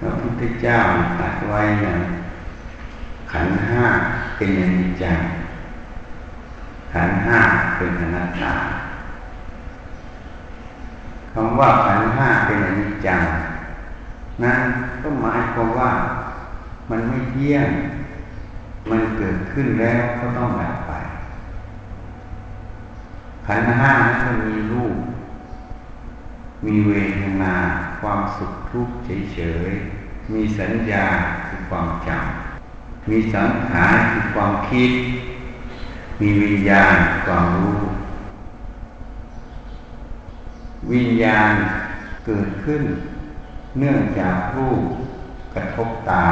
พระพุทธเจ้าตรัสไว้นะขันห้าเป็นอนิจจังขันห้าเป็นอนัตตาคำว่าขันห้าเป็นอนิจจังนั้นก็หมายความว่ามันไม่เที่ยง มันเกิดขึ้นแล้วก็ต้องดับไป ขันห้านั้นมันมีรูป มีเวทนา ความสุขทุกข์เฉยๆ มีสัญญาคือความจำ มีสังขารคือความคิด มีวิญญาณความรู้ วิญญาณเกิดขึ้น เนื่องจากรูปกระทบตา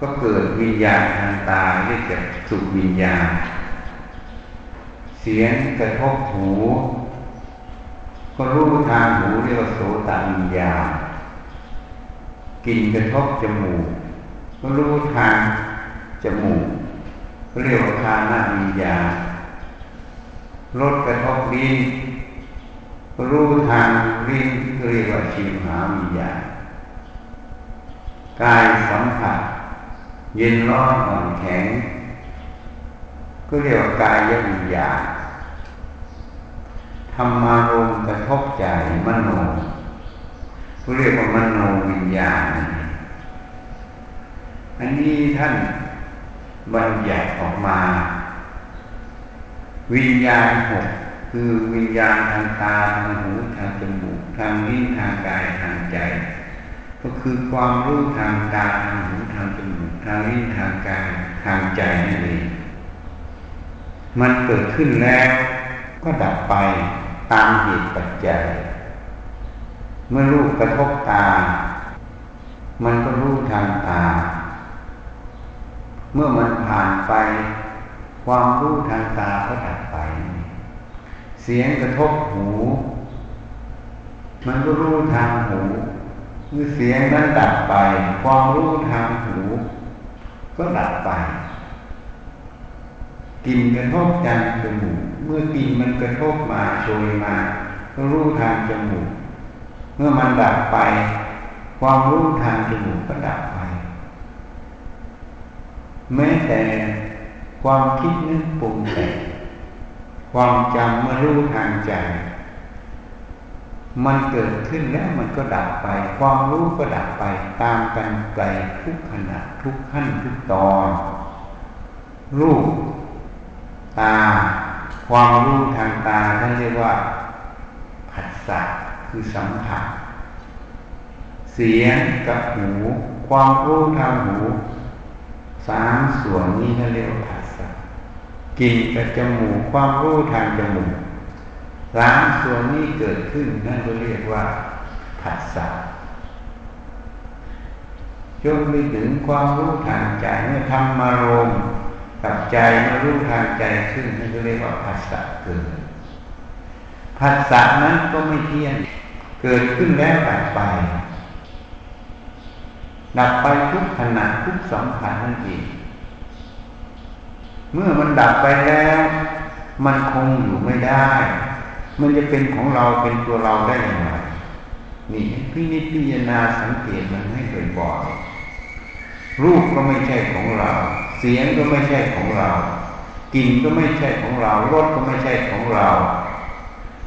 ก็เกิดวิญญาณทางตาเรียกจากสุวิญญาณ เสียงกระทบหู ก็รู้ทางหูเรียกว่าโสตวิญญาณ กลิ่นกระทบจมูกก็รู้ทางจมูกก็เรียกว่าทางหน้าวิญญาณรสกระทบลิ้นก็รู้ทางลิ้นก็เรียกว่าชิมหาวิญญากายสัมผัสเย็นร้อนอ่อนแข็ง ก็เรียกว่ากายยวิญญาธรรมารมกระทบใจมโน ก็เรียกว่ามโนวิญญาณ อันนี้ท่านบัญญัติออกมา วิญญาณหกคือวิญญาณทางตาทางหูทางจมูกทางนิ้วทางกายทางใจ ก็คือความรู้ทางตาทางหูทางจมูกทางนิ้วทางกายทางใจนั่นเองมันเกิดขึ้นแล้วก็ดับไปตามเหตุปัจจัย เมื่อรูปกระทบตา มันก็รู้ทางตา เมื่อมันผ่านไป ความรู้ทางตาก็ดับไป เสียงกระทบหู มันก็รู้ทางหูเมื่อเสียงนั้นดับไป ความรู้ทางหู ก็ดับไปกลิ่นกระทบจานจมูก เมื่อกลิ่นมันกระทบมาโชยมา ก็รู้ทางจมูก เมื่อมันดับไป ความรู้ทางจมูกก็ดับไป แม้แต่ความคิดนึกปรุงแต่งความจำเมื่อรู้ทางใจ มันเกิดขึ้นแล้วมันก็ดับไป ความรู้ก็ดับไปตามกันไกลทุกขณะทุกขั้นทุกตอน รูป ตา ความรู้ทางตาท่านเรียกว่าผัสสะ คือสัมผัส เสียงกับหู ความรู้ทางหูสามส่วนนี้ท่านเรียกว่าผัสสะกลิ่นกับจมูกความรู้ทางจมูกสามส่วนนี้เกิดขึ้นนั่นก็เรียกว่าผัสสะจนไปถึงความรู้ทางใจเมื่อทำมารมกับใจมารู้ทางใจขึ้นนั่นก็เรียกว่าภาษาเกิดภาษานั้นก็ไม่เที่ยง เกิดขึ้นแล้วดับไป ดับไปทุกขณะทุกสัมผัสนั่นเองเมื่อมันดับไปแล้ว มันคงอยู่ไม่ได้ มันจะเป็นของเราเป็นตัวเราได้อย่างไรนี่พี่นิพิจารณาสังเกตมันให้บ่อยๆรูปก็ไม่ใช่ของเรา เสียงก็ไม่ใช่ของเรากลิ่นก็ไม่ใช่ของเรารสก็ไม่ใช่ของเรา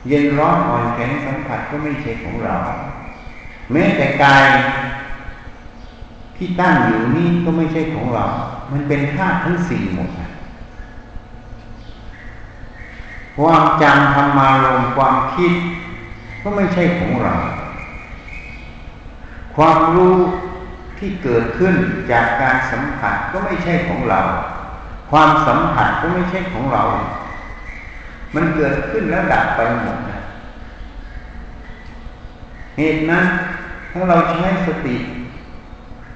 เย็นร้อนอ่อนแข็งสัมผัสก็ไม่ใช่ของเรา แม้แต่กายที่ตั้งอยู่นี่ก็ไม่ใช่ของเรา มันเป็นธาตุทั้งสี่หมดความจำธรรมารมความคิด ก็ไม่ใช่ของเรา ความรู้ที่เกิดขึ้นจากการสัมผัสก็ไม่ใช่ของเรา ความสัมผัสก็ไม่ใช่ของเรา มันเกิดขึ้นแล้วดับไปหมดนะเหตุนั้นถ้าเราใช้สติ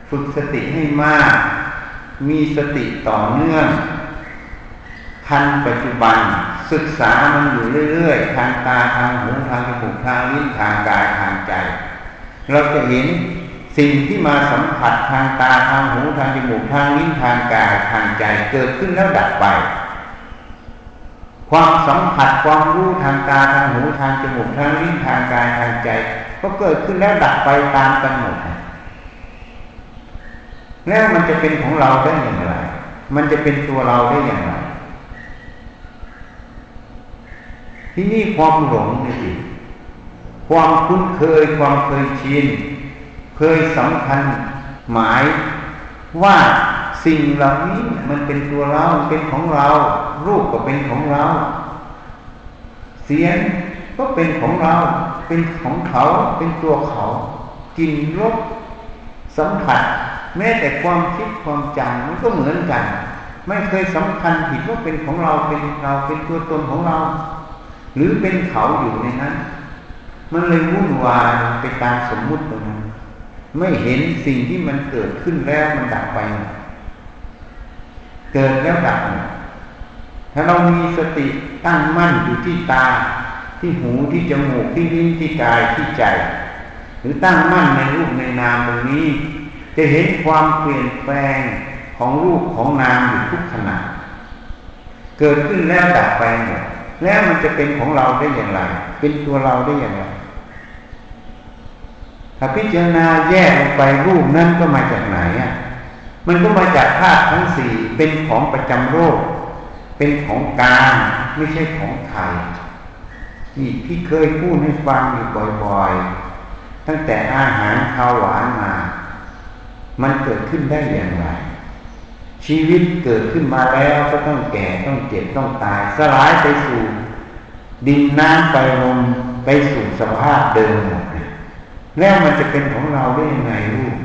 ฝึกสติให้มาก มีสติต่อเนื่อง ทันปัจจุบันศึกษามันอยู่เรื่อยๆ ทางตาทางหูทางจมูกทางลิ้นทางกายทางใจ เราจะเห็นสิ่งที่มาสัมผัสทางตาทางหูทางจมูกทางลิ้นทางกายทางใจ เกิดขึ้นแล้วดับไป ความสัมผัสความรู้ทางตาทางหูทางจมูกทางลิ้นทางกายทางใจ ก็เกิดขึ้นแล้วดับไปตามกันหมดแล้วมันจะเป็นของเราได้อย่างไร มันจะเป็นตัวเราได้อย่างไร ที่นี่ความหลงนี่สิความคุ้นเคยความเคยชินเคยสำคัญหมายว่าสิ่งเหล่านี้มันเป็นตัวเราเป็นของเรา รูปก็เป็นของเรา เสียงก็เป็นของเรา เป็นของเขา เป็นตัวเขากินรสสัมผัส แม้แต่ความคิดความจำมันก็เหมือนกัน ไม่เคยสำคัญผิดว่าเป็นของเราเป็นเราเป็นตัวตนของเรา หรือเป็นเขาอยู่ในนั้น มันเลยวุ่นวายไปตามสมมุติตรงนั้น ไม่เห็นสิ่งที่มันเกิดขึ้นแล้วมันดับไป เกิดแล้วดับ ถ้าเรามีสติตั้งมั่นอยู่ที่ตา ที่หูที่จมูกที่ลิ้นที่กายที่ใจ หรือตั้งมั่นในรูปในนามตรงนี้ จะเห็นความเปลี่ยนแปลงของรูปของนามอยู่ทุกขณะเกิดขึ้นแล้วดับไปหมดแล้วมันจะเป็นของเราได้อย่างไร เป็นตัวเราได้อย่างไรถ้าพิจารณาแยกลงไปรูปนั้นก็มาจากไหนอะมันก็มาจากธาตุทั้งสี่เป็นของประจำโรค เป็นของกลางไม่ใช่ของไทยนี่ที่เคยพูดให้ฟังอยู่บ่อยๆ ตั้งแต่อาหารข้าวหวานมา มันเกิดขึ้นได้อย่างไร ชีวิตเกิดขึ้นมาแล้วก็ต้องแก่ต้องเจ็บต้องตาย สลายไปสู่ดินน้ำไปลมไปสู่สภาพเดิมหมดแล้วมันจะเป็นของเราได้ยังไงลูก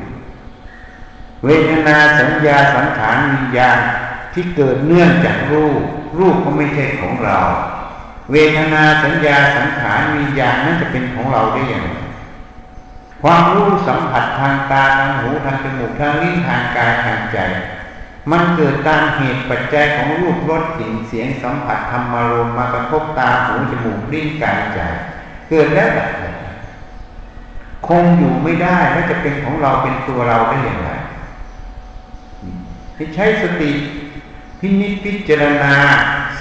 เวทนาสัญญาสังขารวิญญาณ ที่เกิดเนื่องจากรูป รูปก็ไม่ใช่ของเรา เวทนาสัญญาสังขารวิญญาณนั้นจะเป็นของเราได้อย่างไรความรู้สัมผัสทางตาทางหูทางจมูกทางลิ้นทางกายทางใจ มันเกิดตามเหตุปัจจัยของรูปรสกลิ่นเสียงสัมผัสธรรมารมมากระทบตาหูจมูกลิ้นกายใจ เกิดแล้วแบบไหคงอยู่ไม่ได้แล้วจะเป็นของเราเป็นตัวเราได้อย่างไรให้ใช้สติ พินิจพิจารณา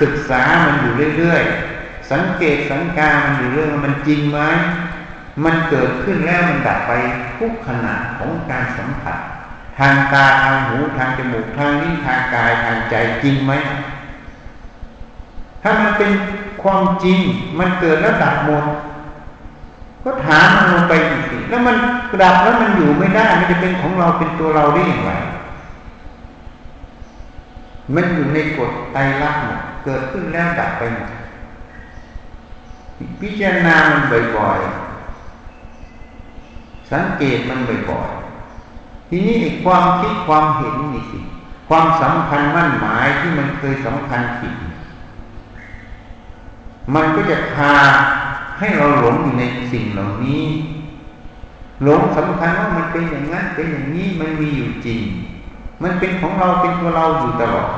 ศึกษามันอยู่เรื่อยๆ สังเกตสังการมันอยู่เรื่องมันจริงไหมมันเกิดขึ้นแล้วมันดับไปทุกขณะของการสัมผัส ทางตาทางหูทางจมูกทางนิ้วทางกายทางใจจริงไหมถ้ามันเป็นความจริงมันเกิดแล้วดับหมดก็ถามมันลงไปอีกแล้วมันดับแล้วมันอยู่ไม่ได้ มันจะเป็นของเราเป็นตัวเราได้อย่างไร มันอยู่ในกฎไตรลักษณ์หมดเกิดขึ้นแล้วดับไปหมดพิจารณามันบ่อยๆ สังเกตมันบ่อยๆ ทีนี้ความคิดความเห็นนี่สิ ความสำคัญมั่นหมายที่มันเคยสำคัญผิด มันก็จะพาให้เราหลงอยู่ในสิ่งเหล่านี้ หลงสำคัญว่ามันเป็นอย่างนั้นเป็นอย่างนี้มันมีอยู่จริง มันเป็นของเราเป็นตัวเราอยู่ตลอด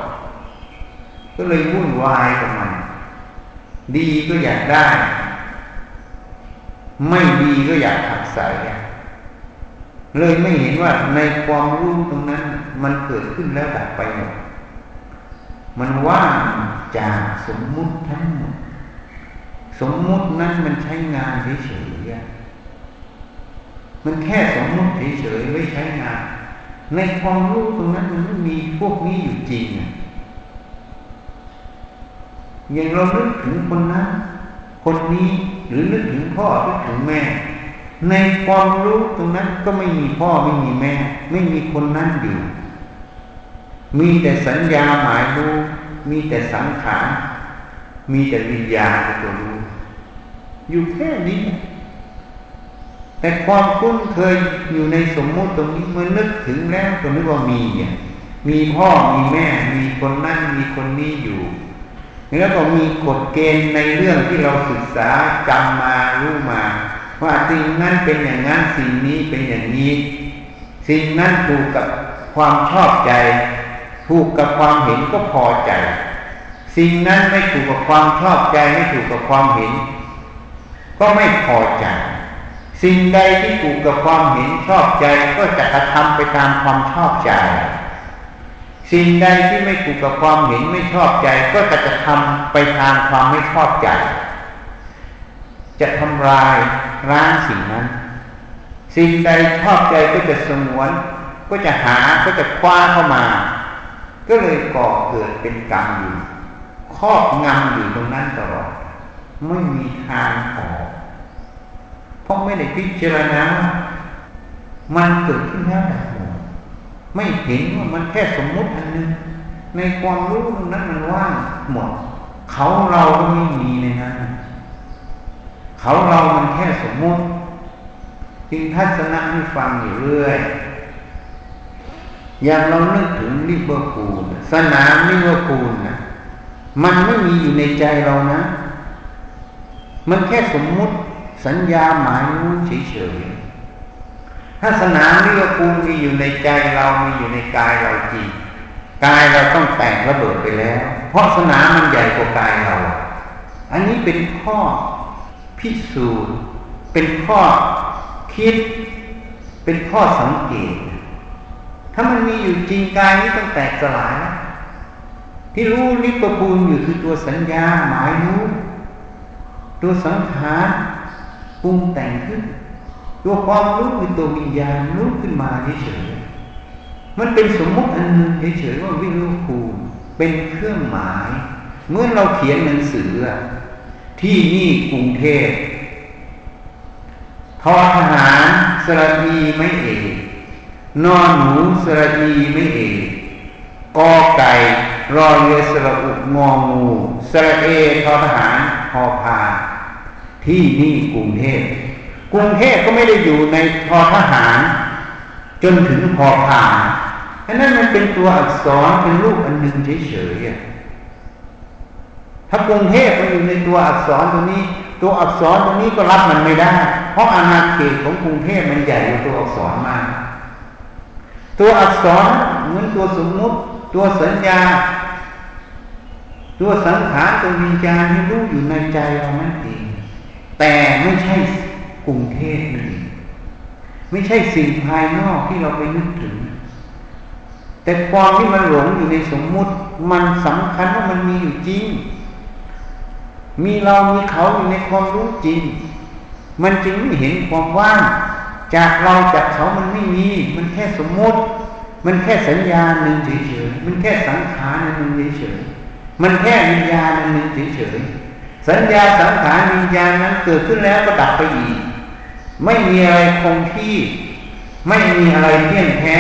ก็เลยวุ่นวายกับมัน ดีก็อยากได้ ไม่ดีก็อยากขัดใส่เลยไม่เห็นว่าในความรู้ตรงนั้น มันเกิดขึ้นแล้วดับไปหมดมันว่างจากสมมุติทั้งหมด สมมุตินั้นมันใช้งานเฉยๆมันแค่สมมุติเฉยๆไม่ใช้งาน ในความรู้ตรงนั้นมันไม่มีพวกนี้อยู่จริงอย่างเรานึกถึงคนนั้น คนนี้หรือนึกถึงพ่อนึกถึงแม่ ในความรู้ตรงนั้นก็ไม่มีพ่อไม่มีแม่ ไม่มีคนนั้นอยู่มีแต่สัญญาหมายรู้มีแต่สังขารมีแต่วิญญาณตัวรู้อยู่แค่นี้ แต่ความคุ้นเคยอยู่ในสมมุติตรงนี้เมื่อนึกถึงแล้วก็นึกว่ามีเนี่ยมีพ่อมีแม่ มีคนนั่นมีคนนี้อยู่ แล้วก็มีกฎเกณฑ์ในเรื่องที่เราศึกษาจำมารู้มา ว่าสิ่งนั้นเป็นอย่างนั้นสิ่งนี้เป็นอย่างนี้ สิ่งนั้นถูกกับความชอบใจ ถูกกับความเห็นก็พอใจ สิ่งนั้นไม่ถูกกับความชอบใจไม่ถูกกับความเห็น ก็ไม่พอใจ สิ่งใดที่ถูกกับความเห็นชอบใจก็จะกระทำไปตามความชอบใจ สิ่งใดที่ไม่ถูกกับความเห็นไม่ชอบใจ ก็จะจะทำไปทางความไม่ชอบใจ จะทำลายร้างสิ่งนั้น สิ่งใดชอบใจก็จะสงวน ก็จะหาก็จะคว้าเข้ามา ก็เลยก่อเกิดเป็นกรรมอยู่ครอบงำอยู่ตรงนั้นตลอดไม่มีทางออก เพราะไม่ได้พิจารณา มันเกิดขึ้นแล้วดับหมดไม่เห็นว่ามันแค่สมมุติอันนึงในความรู้นั้นมันว่างหมด เขาเราก็ไม่มีในนั้นเขาเรามันแค่สมมุติจึงทัศนะให้ฟังอยู่เรื่อยอย่างเรานึกถึงลิเวอร์พูลสนามลิเวอร์พูลนะมันไม่มีอยู่ในใจเรานะ มันแค่สมมุติ สัญญาหมายรู้เฉยๆถ้าสนามลิเวอร์พูลมีอยู่ในใจเรามีอยู่ในกายเราจริงกายเราต้องแตกระเบิดไปแล้ว เพราะสนามมันใหญ่กว่ากายเรา อันนี้เป็นข้อพิสูจน์ เป็นข้อคิด เป็นข้อสังเกต ถ้ามันมีอยู่จริงกายนี้ต้องแตกสลาย ที่รู้ลิปปูลอยู่คือตัวสัญญาหมายรู้ตัวสังขาร ปรุงแต่งขึ้น ตัวความรู้คือตัววิญญาณรู้ขึ้นมาเฉยๆมันเป็นสมมติอันหนึ่งเฉยๆว่าวิรูภูมิเป็นเครื่องหมาย เมื่อเราเขียนหนังสือที่นี่กรุงเทพทอทหารสระอีไม่เอกนอนหนูสระอีไม่เอกกอไก่รอเรือสระอุงองูสระเอทอทหารพอพา ที่นี่กรุงเทพกรุงเทพก็ไม่ได้อยู่ในทอทหาร จนถึงพอพานอันนั้นมันเป็นตัวอักษรเป็นรูปอันหนึ่งเฉยๆถ้ากรุงเทพมันอยู่ในตัวอักษรตัวนี้ ตัวอักษรตัวนี้ก็รับมันไม่ได้ เพราะอาณาเขตของกรุงเทพมันใหญ่กว่าตัวอักษรมาก ตัวอักษรเหมือนตัวสมมุติ ตัวสัญญา ตัวสังขารตัววิญญาณที่รู้อยู่ในใจเรานั่นเอง แต่ไม่ใช่กรุงเทพนี่ไม่ใช่สิ่งภายนอกที่เราไปนึกถึง แต่ความที่มันหลงอยู่ในสมมุติ มันสำคัญว่ามันมีอยู่จริง มีเรามีเขาอยู่ในความรู้จริง มันจึงไม่เห็นความว่างจากเราจากเขามันไม่มี มันแค่สมมติ มันแค่สัญญาหนึ่งเฉยๆมันแค่สังขารหนึ่งเฉยๆมันแค่วิญญาณหนึ่งเฉยๆ สัญญาสังขารวิญญาณนั้นเกิดขึ้นแล้วก็ดับไปอีก ไม่มีอะไรคงที่ ไม่มีอะไรเที่ยงแท้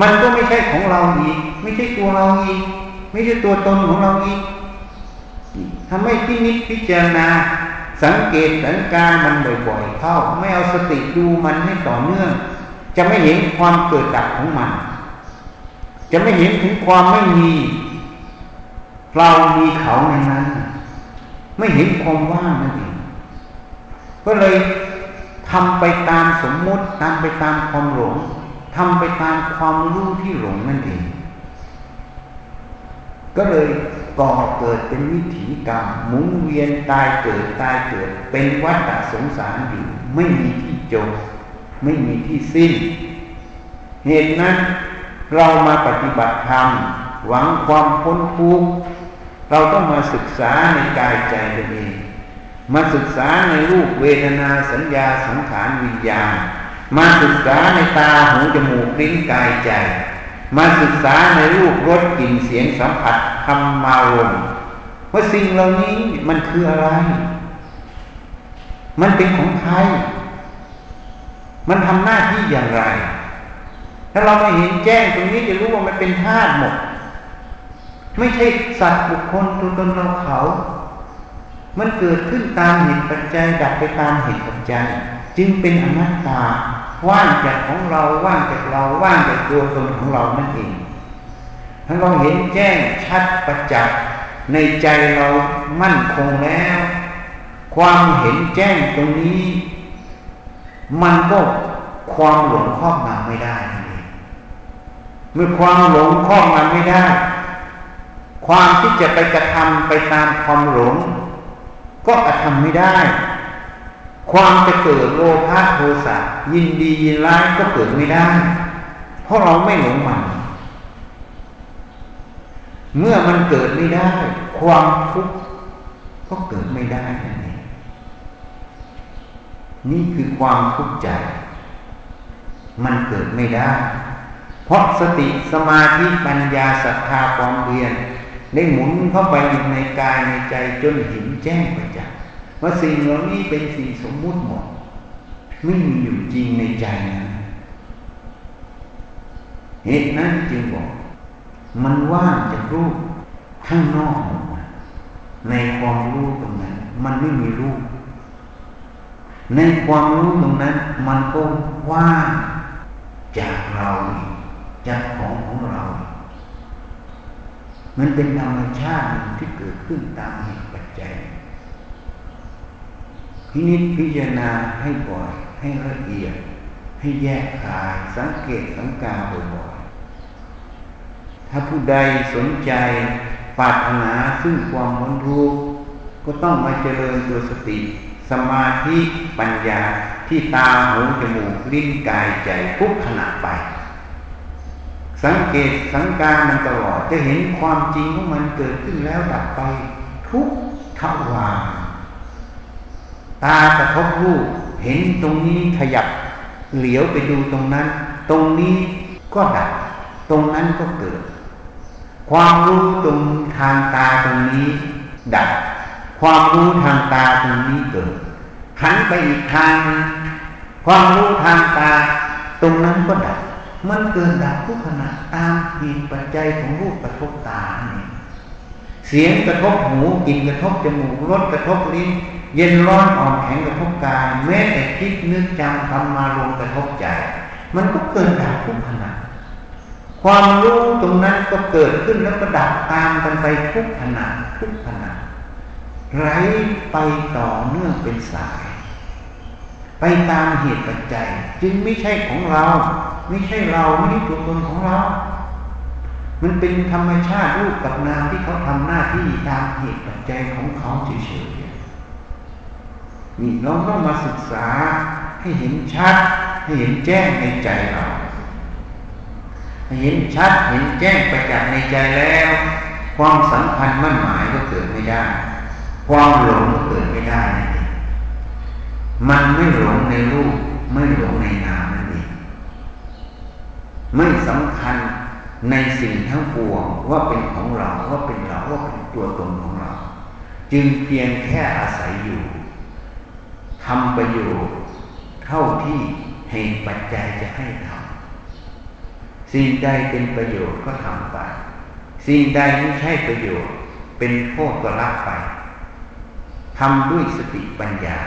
มันก็ไม่ใช่ของเราอีก ไม่ใช่ตัวเราอีก ไม่ใช่ตัวตนของเราอีกทำให้พินิจพิจารณา สังเกตสังการมันบ่อยๆเข้า ไม่เอาสติดูมันให้ต่อเนื่อง จะไม่เห็นความเกิดดับของมัน จะไม่เห็นถึงความไม่มี เรามีเขาในนั้น ไม่เห็นความว่างนั่นเองก็เลยทำไปตามสมมุติทำไปตามความหลงทำไปตามความรู้ที่หลงนั่นเอง ก็เลยก่อเกิดเป็นวิถีกรรมหมุนเวียนตายเกิดตายเกิด เป็นวัฏสงสารอยู่ไม่มีที่จบไม่มีที่สิ้น เหตุนั้นเรามาปฏิบัติธรรมหวังความพ้นทุกข์ เราต้องมาศึกษาในกายใจตัวเอง มาศึกษาในรูปเวทนาสัญญาสังขารวิญญาณ มาศึกษาในตาหูจมูกลิ้นกายใจ มาศึกษาในรูปรสกลิ่นเสียงสัมผัสธรรมารมว่าสิ่งเหล่านี้มันคืออะไร มันเป็นของใคร มันทำหน้าที่อย่างไร ถ้าเราไม่เห็นแจ้งตรงนี้จะรู้ว่ามันเป็นธาตุหมด ไม่ใช่สัตว์บุคคลตัวตนเราเขา มันเกิดขึ้นตามเหตุปัจจัยดับไปตามเหตุปัจจัย จึงเป็นอนัตตาว่างจากของเราว่างจากเราว่างจากตัวตนของเรานั่นเองถ้าเราเห็นแจ้งชัดประจักษ์ในใจเรามั่นคงแล้ว ความเห็นแจ้งตรงนี้ มันก็ความหลงครอบงำไม่ได้เมื่อความหลงครอบงำไม่ได้ ความที่จะไปกระทำไปตามความหลง ก็กระทำไม่ได้ ความจะเกิดโลภะโทสะยินดียินร้ายก็เกิดไม่ได้ เพราะเราไม่หลงมันเมื่อมันเกิดไม่ได้ ความทุกข์ก็เกิดไม่ได้นั่นเองนี่คือความทุกข์ใจ มันเกิดไม่ได้ เพราะสติสมาธิปัญญาศรัทธาความเพียร ได้หมุนเข้าไปในกายในใจจนเห็นแจ้งไปจักว่าสิ่งเหล่านี้เป็นสิ่งสมมุติหมดไม่มีอยู่จริงในใจนะเหตุนั้นจึงบอก มันว่างจากรูปข้างนอกในความรู้ตรงนั้น มันไม่มีรูป ในความรู้ตรงนั้น มันก็ว่างจากเราจากของของเรา มันเป็นธรรมชาติที่เกิดขึ้นตามเหตุปัจจัยพินิจพิจารณาให้บ่อย ให้ละเอียด ให้แยกขาย สังเกตสังกาบ่อยๆถ้าผู้ใดสนใจปรารถนาซึ่งความบรรลุก็ต้องมาเจริญตัวสติ สมาธิปัญญาที่ตาหูจมูกลิ้นกายใจทุกขณะไป สังเกตสังการมันตลอดจะเห็นความจริงของมันเกิดขึ้นแล้วดับไป ทุกทวารตากระทบรูปเห็นตรงนี้ขยับ เหลียวไปดูตรงนั้น ตรงนี้ก็ดับ ตรงนั้นก็เกิด ความรู้ตรงทางตาตรงนี้ ดับ ความรู้ทางตาตรงนี้เกิดหันไปอีกทาง ความรู้ทางตา ตรงนั้นก็ดับ มันเกิดดับทุกขณะตามเหตุปัจจัยของรูปกระทบตาเนี่ยเสียงกระทบหูกลิ่นกระทบจมูกรสกระทบลิ้นเย็นร้อนอ่อนแข็งกระทบกายแม้แต่คิดนึกจำทำมาลงกระทบใจ มันก็เกิดดับทุกขณะความรู้ตรงนั้นก็เกิดขึ้นแล้วก็ดับตามกันไปทุกขณะทุกขณะไรไปต่อเนื่องเป็นสาย ไปตามเหตุปัจจัย จึงไม่ใช่ของเรา ไม่ใช่เราไม่ใช่ตัวตนของเรา มันเป็นธรรมชาติรูปกับนามที่เขาทำหน้าที่ตามเหตุปัจจัยของเขาเฉยนี่เราต้องมาศึกษาให้เห็นชัด ให้เห็นแจ้งในใจเราให้เห็นชัดเห็นแจ้งไปจากในใจแล้ว ความสัมพันธ์มั่นหมายก็เกิดไม่ได้ ความหลงก็เกิดไม่ได้ มันไม่หลงในรูป ไม่หลงในนามนั่น ไม่สำคัญในสิ่งทั้งปวงว่าเป็นของเราว่าเป็นเราว่าเป็นตัวตนของเรา จึงเพียงแค่อาศัยอยู่ทำประโยชน์เท่าที่เหตุปัจจัยจะให้ทำสิ่งใดเป็นประโยชน์ก็ทำไป สิ่งใดไม่ใช่ประโยชน์ เป็นโทษก็ละไปทำด้วยสติปัญญา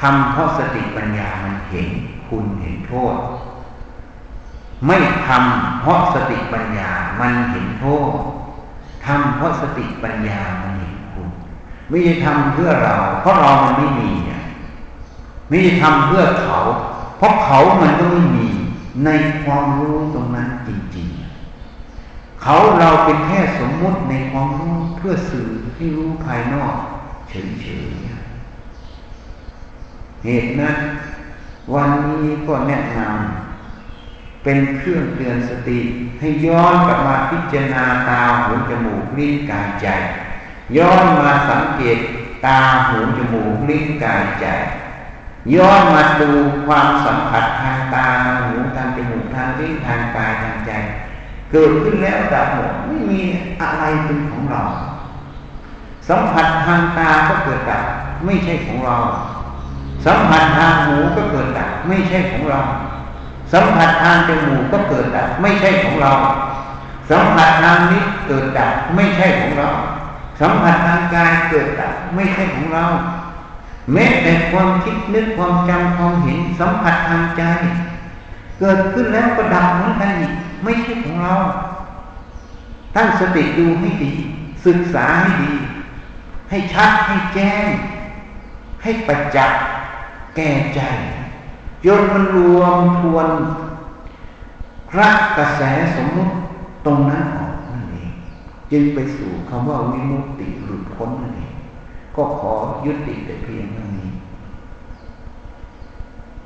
ทำเพราะสติปัญญามันเห็นคุณเห็นโทษ ไม่ทำเพราะสติปัญญา มันเห็นโทษทำเพราะสติปัญญา มันเห็นคุณ ไม่ใช่ทำเพื่อเรา เพราะเรามันไม่มีเนี่ยไม่ได้ทำเพื่อเขา เพราะเขามันก็ไม่มี ในความรู้ตรงนั้นจริง ๆ เขาเราเป็นแค่สมมุติในความรู้เพื่อสื่อให้รู้ภายนอกเฉยๆเหตุนั้นวันนี้ก็แนะนำ เป็นเครื่องเตือนสติ ให้ย้อนกลับมาพิจารณาตาหูจมูกลิ้นกายใจ ย้อนมาสังเกตตาหูจมูกลิ้นกายใจ ย้อนมาดูความสัมผัสทางตาทางหูทางจมูกทางลิ้นทางกายทางใจ เกิดขึ้นแล้วดับหมดไม่มีอะไรเป็นของเรา สัมผัสทางตาก็เกิดดับไม่ใช่ของเรา สัมผัสทางหูก็เกิดดับไม่ใช่ของเรา สัมผัสทางจมูกก็เกิดดับไม่ใช่ของเรา สัมผัสทางนี้เกิดดับไม่ใช่ของเรา สัมผัสทางกายเกิดดับไม่ใช่ของเรา แม้แต่ความคิดนึกความจำความเห็นสัมผัสทางใจ เกิดขึ้นแล้วก็ดับเหมือนกันอีกไม่ใช่ของเราตั้งสติดูให้ดี ศึกษาให้ดี ให้ชัดให้แจ้ง ให้ประจักษ์แก่ใจ จนมันรวมทวนรักกระแสสมมติตรงนั้นออกนั่นเองจึงไปสู่คำว่าวิมุตติหลุดพ้นนั่นเองก็ขอยุติแต่เพียงเท่า